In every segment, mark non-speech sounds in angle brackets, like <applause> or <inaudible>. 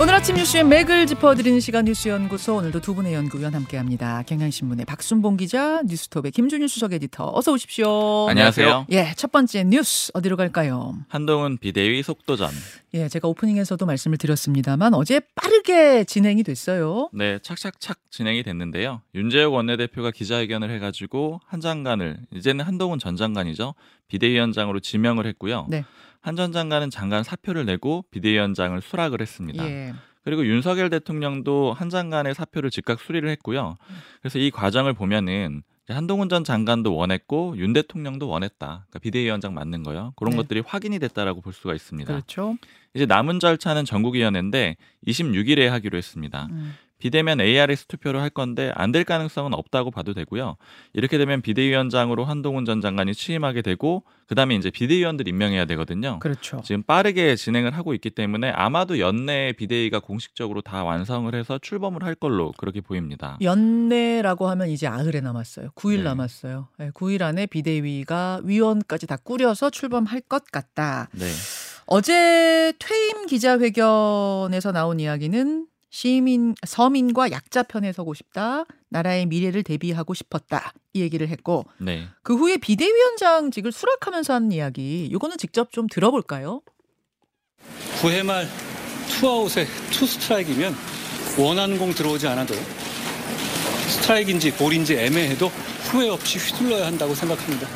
오늘 아침 뉴스의 맥을 짚어드리는 시간 뉴스연구소 오늘도 두 분의 연구위원 함께합니다. 경향신문의 박순봉 기자, 뉴스톱의 김준일 수석 에디터 어서 오십시오. 안녕하세요. 예, 첫 번째 뉴스 어디로 갈까요? 한동훈 비대위 속도전. 예, 제가 오프닝에서도 말씀을 드렸습니다만 어제 빠르게 진행이 됐어요. 네, 착착착 진행이 됐는데요. 윤재욱 원내대표가 기자회견을 해가지고 한 장관을 이제는 한동훈 전 장관이죠 비대위원장으로 지명을 했고요. 네. 한 전 장관은 장관 사표를 내고 비대위원장을 수락을 했습니다. 예. 그리고 윤석열 대통령도 한 장관의 사표를 즉각 수리를 했고요. 그래서 이 과정을 보면은 한동훈 전 장관도 원했고 윤 대통령도 원했다. 그러니까 비대위원장 맞는 거요. 그런 네. 것들이 확인이 됐다라고 볼 수가 있습니다. 그렇죠. 이제 남은 절차는 전국위원회인데 26일에 하기로 했습니다. 음. 비대면 ARS 투표를 할 건데 안 될 가능성은 없다고 봐도 되고요. 이렇게 되면 비대위원장으로 한동훈 전 장관이 취임하게 되고 그다음에 이제 비대위원들 임명해야 되거든요. 그렇죠. 지금 빠르게 진행을 하고 있기 때문에 아마도 연내에 비대위가 공식적으로 다 완성을 해서 출범을 할 걸로 그렇게 보입니다. 연내라고 하면 이제 아흘에 남았어요. 9일 네. 남았어요. 예, 9일 안에 비대위가 위원까지 다 꾸려서 출범할 것 같다. 네. 어제 퇴임 기자회견에서 나온 이야기는 시민 서민과 약자 편에 서고 싶다. 나라의 미래를 대비하고 싶었다. 이 얘기를 했고 네. 그 후에 비대위원장직을 수락하면서 한 이야기. 이거는 직접 좀 들어볼까요? 9회 말 투아웃에 투 스트라이크면 원하는 공 들어오지 않아도 스트라이크인지 볼인지 애매해도 후회 없이 휘둘러야 한다고 생각합니다.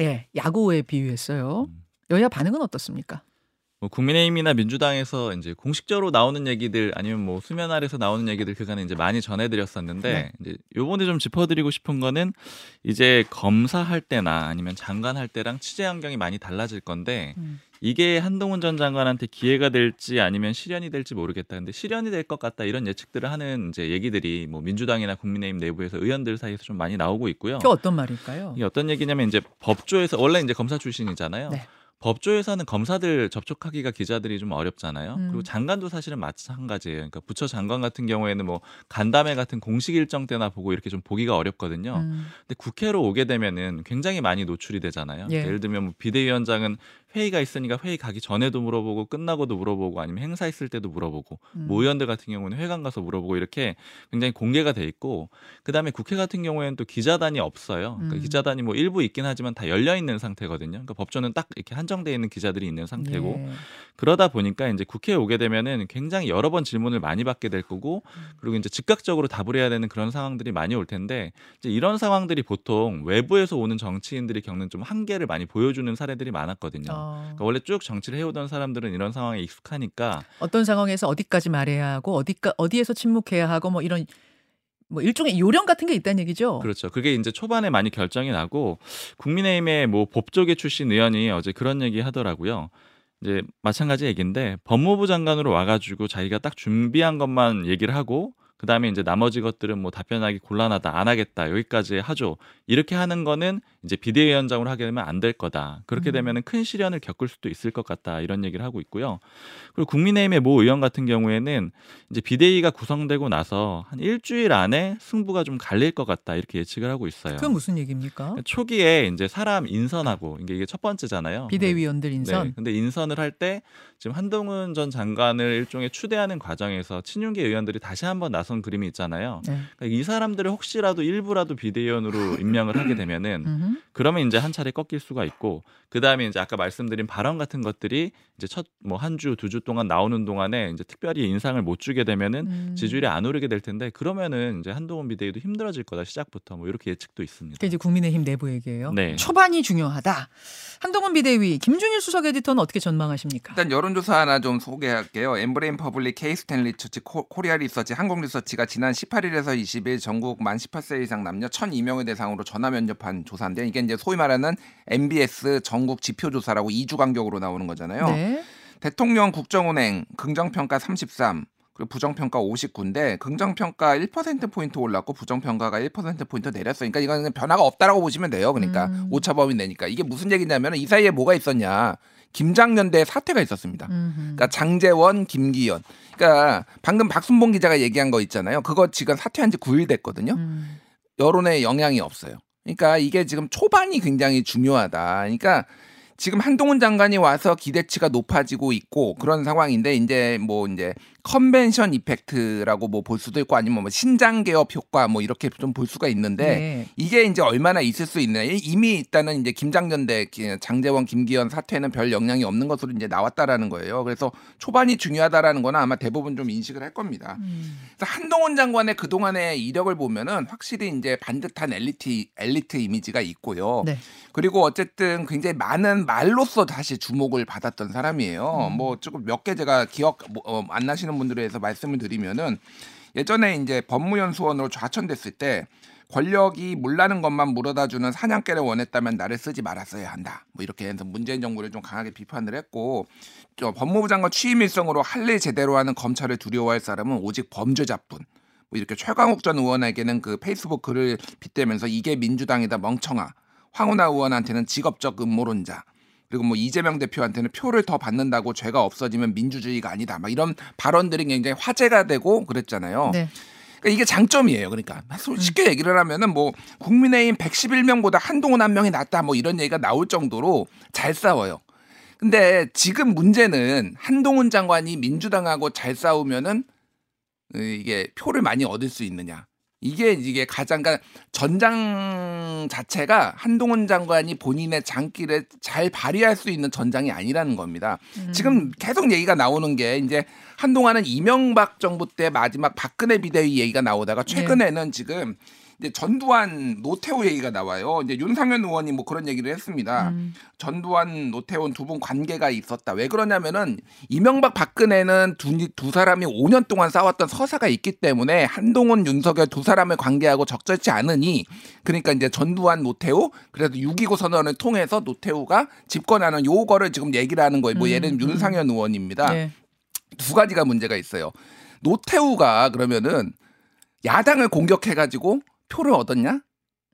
예, 야구에 비유했어요. 음. 여야 반응은 어떻습니까? 뭐 국민의힘이나 민주당에서 이제 공식적으로 나오는 얘기들 아니면 뭐 수면 아래서 나오는 얘기들 그간에 이제 많이 전해드렸었는데 네. 이제 요번에 좀 짚어드리고 싶은 거는 이제 검사할 때나 아니면 장관 할 때랑 취재 환경이 많이 달라질 건데 음. 이게 한동훈 전 장관한테 기회가 될지 아니면 시련이 될지 모르겠다. 근데 시련이 될 것 같다 이런 예측들을 하는 이제 얘기들이 뭐 민주당이나 국민의힘 내부에서 의원들 사이에서 좀 많이 나오고 있고요. 그 어떤 말일까요? 이게 어떤 얘기냐면 이제 법조에서 원래 이제 검사 출신이잖아요. 네. 법조에서는 검사들 접촉하기가 기자들이 좀 어렵잖아요. 음. 그리고 장관도 사실은 마찬가지예요. 그러니까 부처 장관 같은 경우에는 뭐 간담회 같은 공식 일정 때나 보고 이렇게 좀 보기가 어렵거든요. 음. 근데 국회로 오게 되면은 굉장히 많이 노출이 되잖아요. 예. 예를 들면 뭐 비대위원장은 회의가 있으니까 회의 가기 전에도 물어보고 끝나고도 물어보고 아니면 행사 있을 때도 물어보고 음. 뭐 의원들 같은 경우는 회관 가서 물어보고 이렇게 굉장히 공개가 돼 있고 그다음에 국회 같은 경우에는 또 기자단이 없어요. 그러니까 음. 기자단이 뭐 일부 있긴 하지만 다 열려 있는 상태거든요. 그러니까 법조는 딱 이렇게 한 정돼 있는 기자들이 있는 상태고 예. 그러다 보니까 이제 국회에 오게 되면은 굉장히 여러 번 질문을 많이 받게 될 거고 그리고 이제 즉각적으로 답을 해야 되는 그런 상황들이 많이 올 텐데 이제 이런 상황들이 보통 외부에서 오는 정치인들이 겪는 좀 한계를 많이 보여주는 사례들이 많았거든요. 어, 그러니까 원래 쭉 정치를 해오던 사람들은 이런 상황에 익숙하니까 어떤 상황에서 어디까지 말해야 하고 어디까 어디에서 침묵해야 하고 뭐 이런 뭐 일종의 요령 같은 게 있다는 얘기죠. 그렇죠. 그게 이제 초반에 많이 결정이 나고 국민의힘의 뭐 법조계 출신 의원이 어제 그런 얘기 하더라고요. 이제 마찬가지 얘기인데 법무부 장관으로 와가지고 자기가 딱 준비한 것만 얘기를 하고 그 다음에 이제 나머지 것들은 뭐 답변하기 곤란하다 안 하겠다 여기까지 하죠. 이렇게 하는 거는 이제 비대위원장으로 하게 되면 안 될 거다. 그렇게 음. 되면은 큰 시련을 겪을 수도 있을 것 같다 이런 얘기를 하고 있고요. 그리고 국민의힘의 모 의원 같은 경우에는 이제 비대위가 구성되고 나서 한 일주일 안에 승부가 좀 갈릴 것 같다 이렇게 예측을 하고 있어요. 그건 무슨 얘기입니까? 초기에 이제 사람 인선하고 이게 첫 번째잖아요. 비대위원들 인선. 네, 근데 인선을 할 때 지금 한동훈 전 장관을 일종의 추대하는 과정에서 친윤계 의원들이 다시 한번 나선 그림이 있잖아요. 네. 그러니까 이 사람들을 혹시라도 일부라도 비대위원으로 <laughs> 임명을 하게 되면은. 그러면 이제 한 차례 꺾일 수가 있고 그 다음에 이제 아까 말씀드린 발언 같은 것들이 이제 첫 뭐 한 주 두 주 동안 나오는 동안에 이제 특별히 인상을 못 주게 되면은 음. 지지율이 안 오르게 될 텐데 그러면은 이제 한동훈 비대위도 힘들어질 거다 시작부터 뭐 이렇게 예측도 있습니다. 그게 이제 국민의힘 내부 얘기예요. 네. 초반이 중요하다. 한동훈 비대위 김준일 수석 에디터는 어떻게 전망하십니까? 일단 여론조사 하나 좀 소개할게요. 엠브레인 퍼블릭 케이스탯 리서치 코- 코리아 리서치 한국 리서치 가 지난 18일에서 20일 전국 만 18세 이상 남녀 1,002명을 대상으로 전화 면접한 조사인데 이게 이제 소위 말하는 MBS 전국 지표 조사라고 2주 간격으로 나오는 거잖아요. 네. 대통령 국정운행 긍정평가 33 그리고 부정평가 59인데 긍정평가 1% 포인트 올랐고 부정평가가 1% 포인트 내렸어요. 그러니까 이거는 변화가 없다라고 보시면 돼요. 그러니까 음. 오차범위 내니까 이게 무슨 얘기냐면 이 사이에 뭐가 있었냐? 김장년대 사태가 있었습니다. 음흠. 그러니까 장재원, 김기현. 그러니까 방금 박순봉 기자가 얘기한 거 있잖아요. 그거 지금 사퇴한 지 9일 됐거든요. 음. 여론에 영향이 없어요. 그러니까 이게 지금 초반이 굉장히 중요하다. 그러니까 지금 한동훈 장관이 와서 기대치가 높아지고 있고 그런 상황인데 이제 뭐 이제 컨벤션 이펙트라고 뭐 볼 수도 있고 아니면 뭐 신장 개업 효과 뭐 이렇게 좀 볼 수가 있는데 네. 이게 이제 얼마나 있을 수 있느냐 이미 일단은 이제 김장년대 기- 장재원 김기현 사퇴는 별 영향이 없는 것으로 이제 나왔다라는 거예요. 그래서 초반이 중요하다라는 거는 아마 대부분 좀 인식을 할 겁니다. 음. 한동훈 장관의 그 동안의 이력을 보면은 확실히 이제 반듯한 엘리트 엘리트 이미지가 있고요. 네. 그리고 어쨌든 굉장히 많은 말로써 다시 주목을 받았던 사람이에요. 음. 뭐 조금 몇 개 제가 기억 뭐, 어, 안 나시는 분들에 의해서 말씀을 드리면은 예전에 이제 법무연 수원으로 좌천됐을 때 권력이 몰라는 것만 물어다주는 사냥개를 원했다면 나를 쓰지 말았어야 한다. 뭐 이렇게 해서 문재인 정부를 좀 강하게 비판을 했고 저 법무부 장관 취임 일성으로 할일 제대로 하는 검찰을 두려워할 사람은 오직 범죄자뿐. 뭐 이렇게 최강욱 전 의원에게는 그 페이스북 글을 빗대면서 이게 민주당이다 멍청아. 황운하 의원한테는 직업적 음모론자. 그리고 뭐 이재명 대표한테는 표를 더 받는다고 죄가 없어지면 민주주의가 아니다. 막 이런 발언들이 굉장히 화제가 되고 그랬잖아요. 네. 그러니까 이게 장점이에요. 그러니까 쉽게 얘기를 하면은 뭐 국민의힘 111명보다 한동훈 한 명이 낫다 뭐 이런 얘기가 나올 정도로 잘 싸워요. 근데 지금 문제는 한동훈 장관이 민주당하고 잘 싸우면은 어, 이게 표를 많이 얻을 수 있느냐. 이게 이게 가장 그러니까 전장 자체가 한동훈 장관이 본인의 장기를 잘 발휘할 수 있는 전장이 아니라는 겁니다. 음. 지금 계속 얘기가 나오는 게 이제 한동안은 이명박 정부 때 마지막 박근혜 비대위 얘기가 나오다가 최근에는 지금 이제 전두환 노태우 얘기가 나와요. 이제 윤상현 의원이 뭐 그런 얘기를 했습니다. 음. 전두환 노태우 두 분 관계가 있었다. 왜 그러냐면은 이명박 박근혜는 두, 두 사람이 5년 동안 싸웠던 서사가 있기 때문에 한동훈 윤석열 두 사람의 관계하고 적절치 않으니 그러니까 이제 전두환 노태우 그래도 6.29 선언을 통해서 노태우가 집권하는 요거를 지금 얘기를 하는 거예요. 뭐 음, 예를 들면 음. 윤상현 의원입니다. 네. 두 가지가 문제가 있어요. 노태우가 그러면은 야당을 공격해가지고 표를 얻었냐?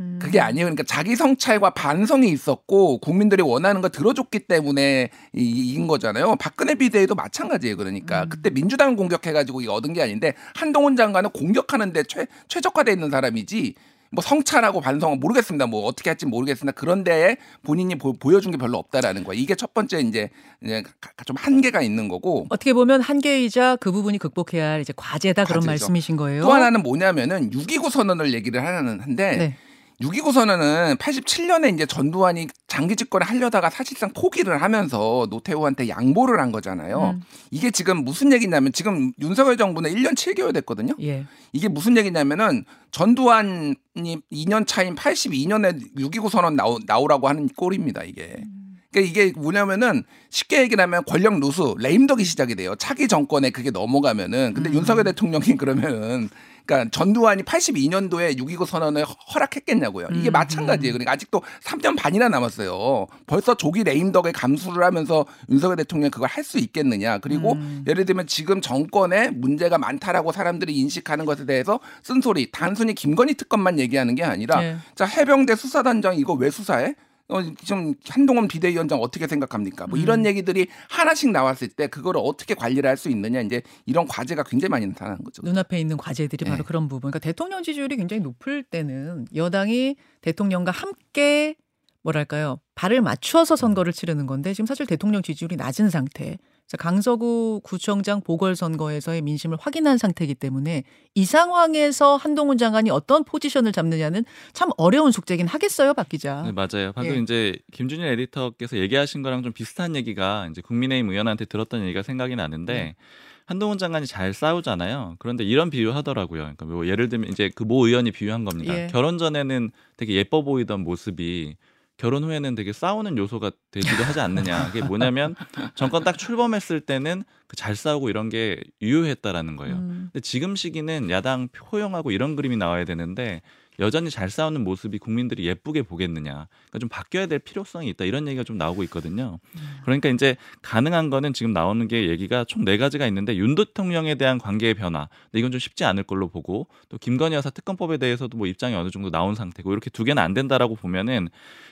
음. 그게 아니에요. 그러니까 자기 성찰과 반성이 있었고 국민들이 원하는 거 들어줬기 때문에 이- 이긴 거잖아요. 박근혜 비대위도 마찬가지예요. 그러니까 음. 그때 민주당을 공격해가지고 얻은 게 아닌데 한동훈 장관은 공격하는데 최 최적화돼 있는 사람이지. 뭐 성찰하고 반성은 모르겠습니다. 뭐 어떻게 할지 모르겠습니다. 그런데 본인이 보, 여준게 별로 없다라는 거예요. 이게 첫 번째 이제 이제 가- 좀 한계가 있는 거고 어떻게 보면 한계이자 그 부분이 극복해야 할 이제 과제다 그런 과제죠. 말씀이신 거예요. 또 하나는 뭐냐면은 6.29 선언을 얘기를 하는 한데 네. 6.29 선언은 87년에 이제 전두환이 장기 집권을 하려다가 사실상 포기를 하면서 노태우한테 양보를 한 거잖아요. 음. 이게 지금 무슨 얘기냐면 지금 윤석열 정부는 1년 7개월 됐거든요. 예. 이게 무슨 얘기냐면은 전두환이 2년 차인 82년에 6.29 선언 나오, 나오라고 하는 꼴입니다, 이게. 그러니까 이게 뭐냐면은 쉽게 얘기를 하면 권력 누수, 레임덕이 시작이 돼요. 차기 정권에 그게 넘어가면은. 근데 음. 윤석열 대통령이 그러면은 그러니까 전두환이 82년도에 6.29 선언을 허락했겠냐고요. 이게 음. 마찬가지예요. 그러니까 아직도 3년 반이나 남았어요. 벌써 조기 레임덕을 감수를 하면서 윤석열 대통령이 그걸 할 수 있겠느냐. 그리고 음. 예를 들면 지금 정권에 문제가 많다라고 사람들이 인식하는 것에 대해서 쓴소리 단순히 김건희 특검만 얘기하는 게 아니라 네. 자 해병대 수사단장 이거 왜 수사해? 어, 좀 한동훈 비대위원장 어떻게 생각합니까? 뭐 음. 이런 얘기들이 하나씩 나왔을 때 그거를 어떻게 관리를 할 수 있느냐 이제 이런 과제가 굉장히 많이 나타나는 거죠. 눈앞에 있는 과제들이 바로 네. 그런 부분. 그러니까 대통령 지지율이 굉장히 높을 때는 여당이 대통령과 함께 뭐랄까요 발을 맞추어서 선거를 치르는 건데 지금 사실 대통령 지지율이 낮은 상태. 자, 강서구 구청장 보궐선거에서의 민심을 확인한 상태이기 때문에 이 상황에서 한동훈 장관이 어떤 포지션을 잡느냐는 참 어려운 숙제긴 하겠어요, 박 기자. 네, 맞아요. 방금 예. 이제 김준일 에디터께서 얘기하신 거랑 좀 비슷한 얘기가 이제 국민의힘 의원한테 들었던 얘기가 생각이 나는데 네. 한동훈 장관이 잘 싸우잖아요. 그런데 이런 비유 하더라고요. 그러니까 뭐 예를 들면 이제 그 모 의원이 비유한 겁니다. 예. 결혼 전에는 되게 예뻐 보이던 모습이 결혼 후에는 되게 싸우는 요소가 되기도 하지 않느냐. 그게 뭐냐면 <laughs> 정권 딱 출범했을 때는 그 잘 싸우고 이런 게 유효했다라는 거예요. 음. 근데 지금 시기는 야당 포용하고 이런 그림이 나와야 되는데 여전히 잘 싸우는 모습이 국민들이 예쁘게 보겠느냐. 그러니까 좀 바뀌어야 될 필요성이 있다. 이런 얘기가 좀 나오고 있거든요. 그러니까 이제 가능한 거는 지금 나오는 게 얘기가 총 네 가지가 있는데 윤 대통령에 대한 관계의 변화. 근데 이건 좀 쉽지 않을 걸로 보고 또 김건희 여사 특검법에 대해서도 뭐 입장이 어느 정도 나온 상태고 이렇게 두 개는 안 된다라고 보면은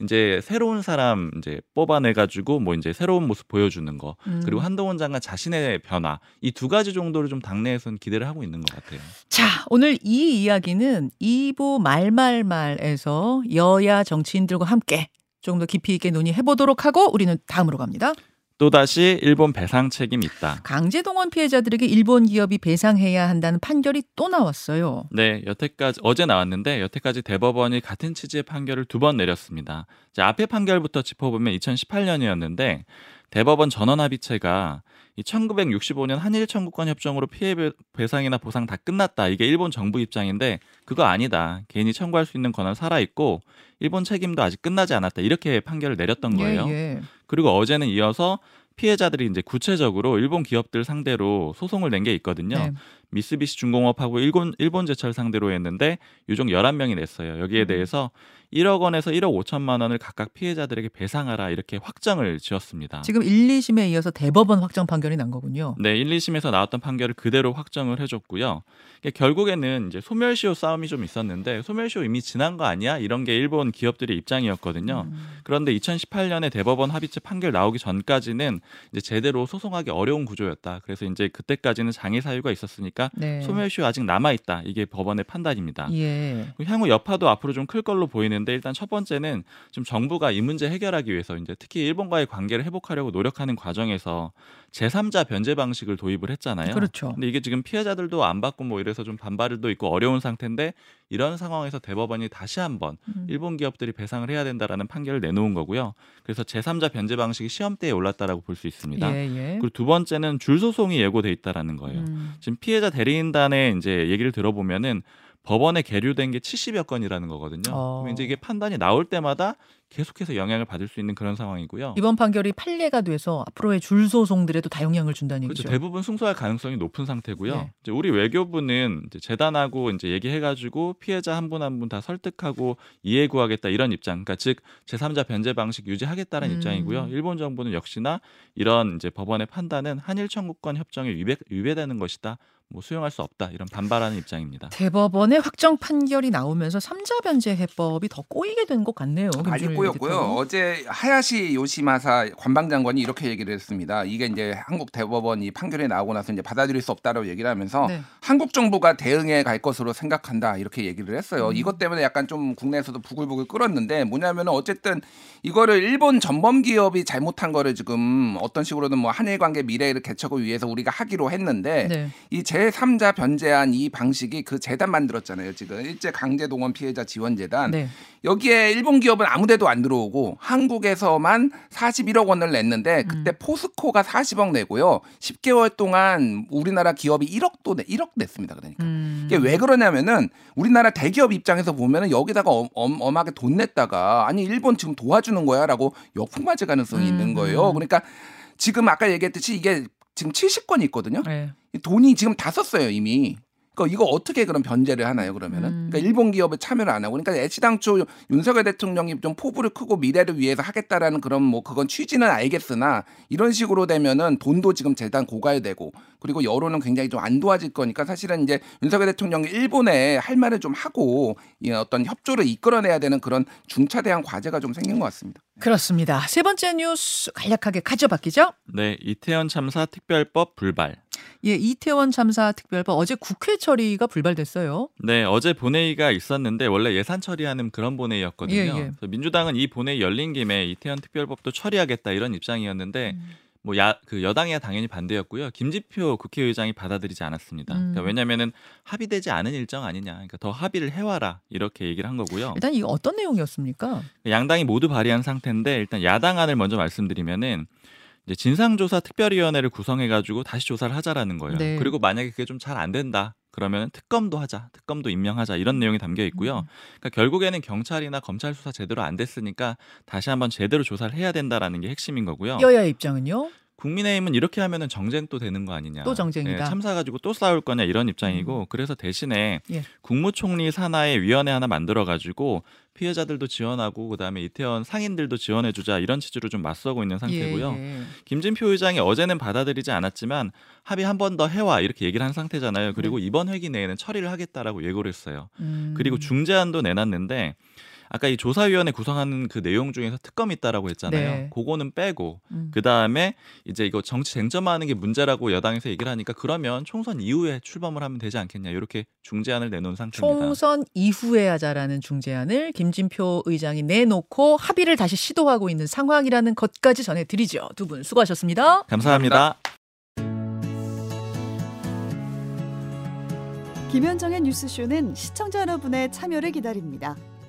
이제 새로운 사람 이제 뽑아내 가지고 뭐 이제 새로운 모습 보여주는 거 음. 그리고 한동훈 장관 자신의 변화 이 두 가지 정도를 좀 당내에서는 기대를 하고 있는 것 같아요. 자, 오늘 이 이야기는 2부 말말말에서 여야 정치인들과 함께 조금 더 깊이 있게 논의해 보도록 하고 우리는 다음으로 갑니다. 또다시 일본 배상 책임 있다. 강제동원 피해자들에게 일본 기업이 배상해야 한다는 판결이 또 나왔어요. 네, 여태까지 어제 나왔는데 여태까지 대법원이 같은 취지의 판결을 두 번 내렸습니다. 자, 앞에 판결부터 짚어보면 2018년이었는데 대법원 전원합의체가 이 1965년 한일 청구권 협정으로 피해 배상이나 보상 다 끝났다. 이게 일본 정부 입장인데 그거 아니다. 개인이 청구할 수 있는 권한 살아 있고 일본 책임도 아직 끝나지 않았다. 이렇게 판결을 내렸던 거예요. 예, 예. 그리고 어제는 이어서 피해자들이 이제 구체적으로 일본 기업들 상대로 소송을 낸 게 있거든요. 네. 미쓰비시 중공업하고 일본 일본 제철 상대로 했는데 유족 11명이 냈어요. 여기에 음. 대해서 1억 원에서 1억 5천만 원을 각각 피해자들에게 배상하라 이렇게 확정을 지었습니다. 지금 1, 2심에 이어서 대법원 확정 판결이 난 거군요. 네, 1, 2심에서 나왔던 판결을 그대로 확정을 해줬고요. 이게 결국에는 이제 소멸시효 싸움이 좀 있었는데 소멸시효 이미 지난 거 아니야? 이런 게 일본 기업들의 입장이었거든요. 음. 그런데 2018년에 대법원 합의체 판결 나오기 전까지는 이제 제대로 소송하기 어려운 구조였다. 그래서 이제 그때까지는 장애 사유가 있었으니까 네. 소멸시효 아직 남아 있다. 이게 법원의 판단입니다. 예. 향후 여파도 앞으로 좀 클 걸로 보이는 데 일단 첫 번째는 좀 정부가 이 문제 해결하기 위해서 이제 특히 일본과의 관계를 회복하려고 노력하는 과정에서 제3자 변제 방식을 도입을 했잖아요. 그렇죠. 근데 이게 지금 피해자들도 안 받고 뭐 이래서 좀 반발도 있고 어려운 상태인데 이런 상황에서 대법원이 다시 한번 음. 일본 기업들이 배상을 해야 된다라는 판결을 내놓은 거고요. 그래서 제3자 변제 방식이 시험대에 올랐다라고 볼 수 있습니다. 예, 예. 그리고 두 번째는 줄 소송이 예고돼 있다라는 거예요. 음. 지금 피해자 대리인단의 이제 얘기를 들어보면은 법원에 계류된 게 70여 건이라는 거거든요. 어. 그럼 이제 이게 판단이 나올 때마다 계속해서 영향을 받을 수 있는 그런 상황이고요. 이번 판결이 판례가 돼서 앞으로의 줄 소송들에도 다 영향을 준다는 그렇죠. 얘기죠. 대부분 승소할 가능성이 높은 상태고요. 네. 이제 우리 외교부는 이제 재단하고 이제 얘기해가지고 피해자 한 분 한 분 다 설득하고 이해 구하겠다 이런 입장. 그러니까 즉 제3자 변제 방식 유지하겠다는 음. 입장이고요. 일본 정부는 역시나 이런 이제 법원의 판단은 한일 청구권 협정에 위배, 위배되는 것이다. 뭐 수용할 수 없다 이런 반발하는 입장입니다. 대법원의 확정 판결이 나오면서 삼자 변제 해법이 더 꼬이게 된 것 같네요. 많이 꼬였고요. 에디터는. 어제 하야시 요시마사 관방장관이 이렇게 얘기를 했습니다. 이게 이제 한국 대법원이 판결이 나오고 나서 이제 받아들일 수 없다라고 얘기를 하면서 네. 한국 정부가 대응해 갈 것으로 생각한다 이렇게 얘기를 했어요. 음. 이것 때문에 약간 좀 국내에서도 부글부글 끓었는데 뭐냐면은 어쨌든 이거를 일본 전범 기업이 잘못한 거를 지금 어떤 식으로든 뭐 한일 관계 미래를 개척을 위해서 우리가 하기로 했는데 네. 이 제3자 변제한 이 방식이 그 재단 만들었잖아요. 지금 일제 강제 동원 피해자 지원 재단. 네. 여기에 일본 기업은 아무데도 안 들어오고 한국에서만 41억 원을 냈는데 그때 음. 포스코가 40억 내고요. 10개월 동안 우리나라 기업이 1억도 내 1억 냈습니다. 그러니까. 음. 이게 왜 그러냐면은 우리나라 대기업 입장에서 보면은 여기다가 엄, 엄, 엄하게 돈 냈다가 아니 일본 지금 도와주는 거야라고 역풍 맞을 가능성이 음, 있는 거예요. 음. 그러니까 지금 아까 얘기했듯이 이게 지금 70건이 있거든요. 네. 이 돈이 지금 다 썼어요 이미. 그러니까 이거 어떻게 그럼 변제를 하나요 그러면은? 음. 그러니까 일본 기업에 참여를 안 하고, 그러니까 애시당초 윤석열 대통령이 좀 포부를 크고 미래를 위해서 하겠다라는 그런 뭐 그건 취지는 알겠으나 이런 식으로 되면은 돈도 지금 재단 고갈되고 그리고 여론은 굉장히 좀 안 도와질 거니까 사실은 이제 윤석열 대통령이 일본에 할 말을 좀 하고 이 어떤 협조를 이끌어내야 되는 그런 중차대한 과제가 좀 생긴 것 같습니다. 그렇습니다. 세 번째 뉴스 간략하게 가져봤기죠? 네, 이태원 참사 특별법 불발. 예, 이태원 참사 특별법 어제 국회 처리가 불발됐어요. 네, 어제 본회의가 있었는데 원래 예산 처리하는 그런 본회의였거든요. 예, 예. 그래서 민주당은 이 본회의 열린 김에 이태원 특별법도 처리하겠다 이런 입장이었는데 음. 뭐야그 여당이야 당연히 반대였고요. 김지표 국회의장이 받아들이지 않았습니다. 음. 그러니까 왜냐면은 합의되지 않은 일정 아니냐. 그러니까 더 합의를 해와라 이렇게 얘기를 한 거고요. 일단 이거 어떤 내용이었습니까? 양당이 모두 발의한 상태인데 일단 야당안을 먼저 말씀드리면은 진상조사 특별위원회를 구성해가지고 다시 조사를 하자라는 거예요. 네. 그리고 만약에 그게 좀 잘 안 된다. 그러면 특검도 하자, 특검도 임명하자 이런 내용이 담겨 있고요. 음. 그러니까 결국에는 경찰이나 검찰 수사 제대로 안 됐으니까 다시 한번 제대로 조사를 해야 된다라는 게 핵심인 거고요. 여야의 입장은요? 국민의힘은 이렇게 하면은 정쟁 또 되는 거 아니냐. 또 정쟁이다. 예, 참사 가지고 또 싸울 거냐 이런 입장이고 그래서 대신에 예. 국무총리 산하의 위원회 하나 만들어 가지고 피해자들도 지원하고 그다음에 이태원 상인들도 지원해 주자 이런 취지로 좀 맞서고 있는 상태고요. 예, 예. 김진표 의장이 어제는 받아들이지 않았지만 합의 한 번 더 해와 이렇게 얘기를 한 상태잖아요. 그리고 이번 회기 내에는 처리를 하겠다라고 예고를 했어요. 음. 그리고 중재안도 내놨는데 아까 이 조사위원회 구성하는 그 내용 중에서 특검이 있다라고 했잖아요. 네. 그거는 빼고 음. 그 다음에 이제 이거 정치 쟁점화하는 게 문제라고 여당에서 얘기를 하니까 그러면 총선 이후에 출범을 하면 되지 않겠냐 이렇게 중재안을 내놓은 상태입니다. 총선 이후에 하자라는 중재안을 김진표 의장이 내놓고 합의를 다시 시도하고 있는 상황이라는 것까지 전해드리죠. 두 분 수고하셨습니다. 감사합니다. 김현정의 뉴스쇼는 시청자 여러분의 참여를 기다립니다.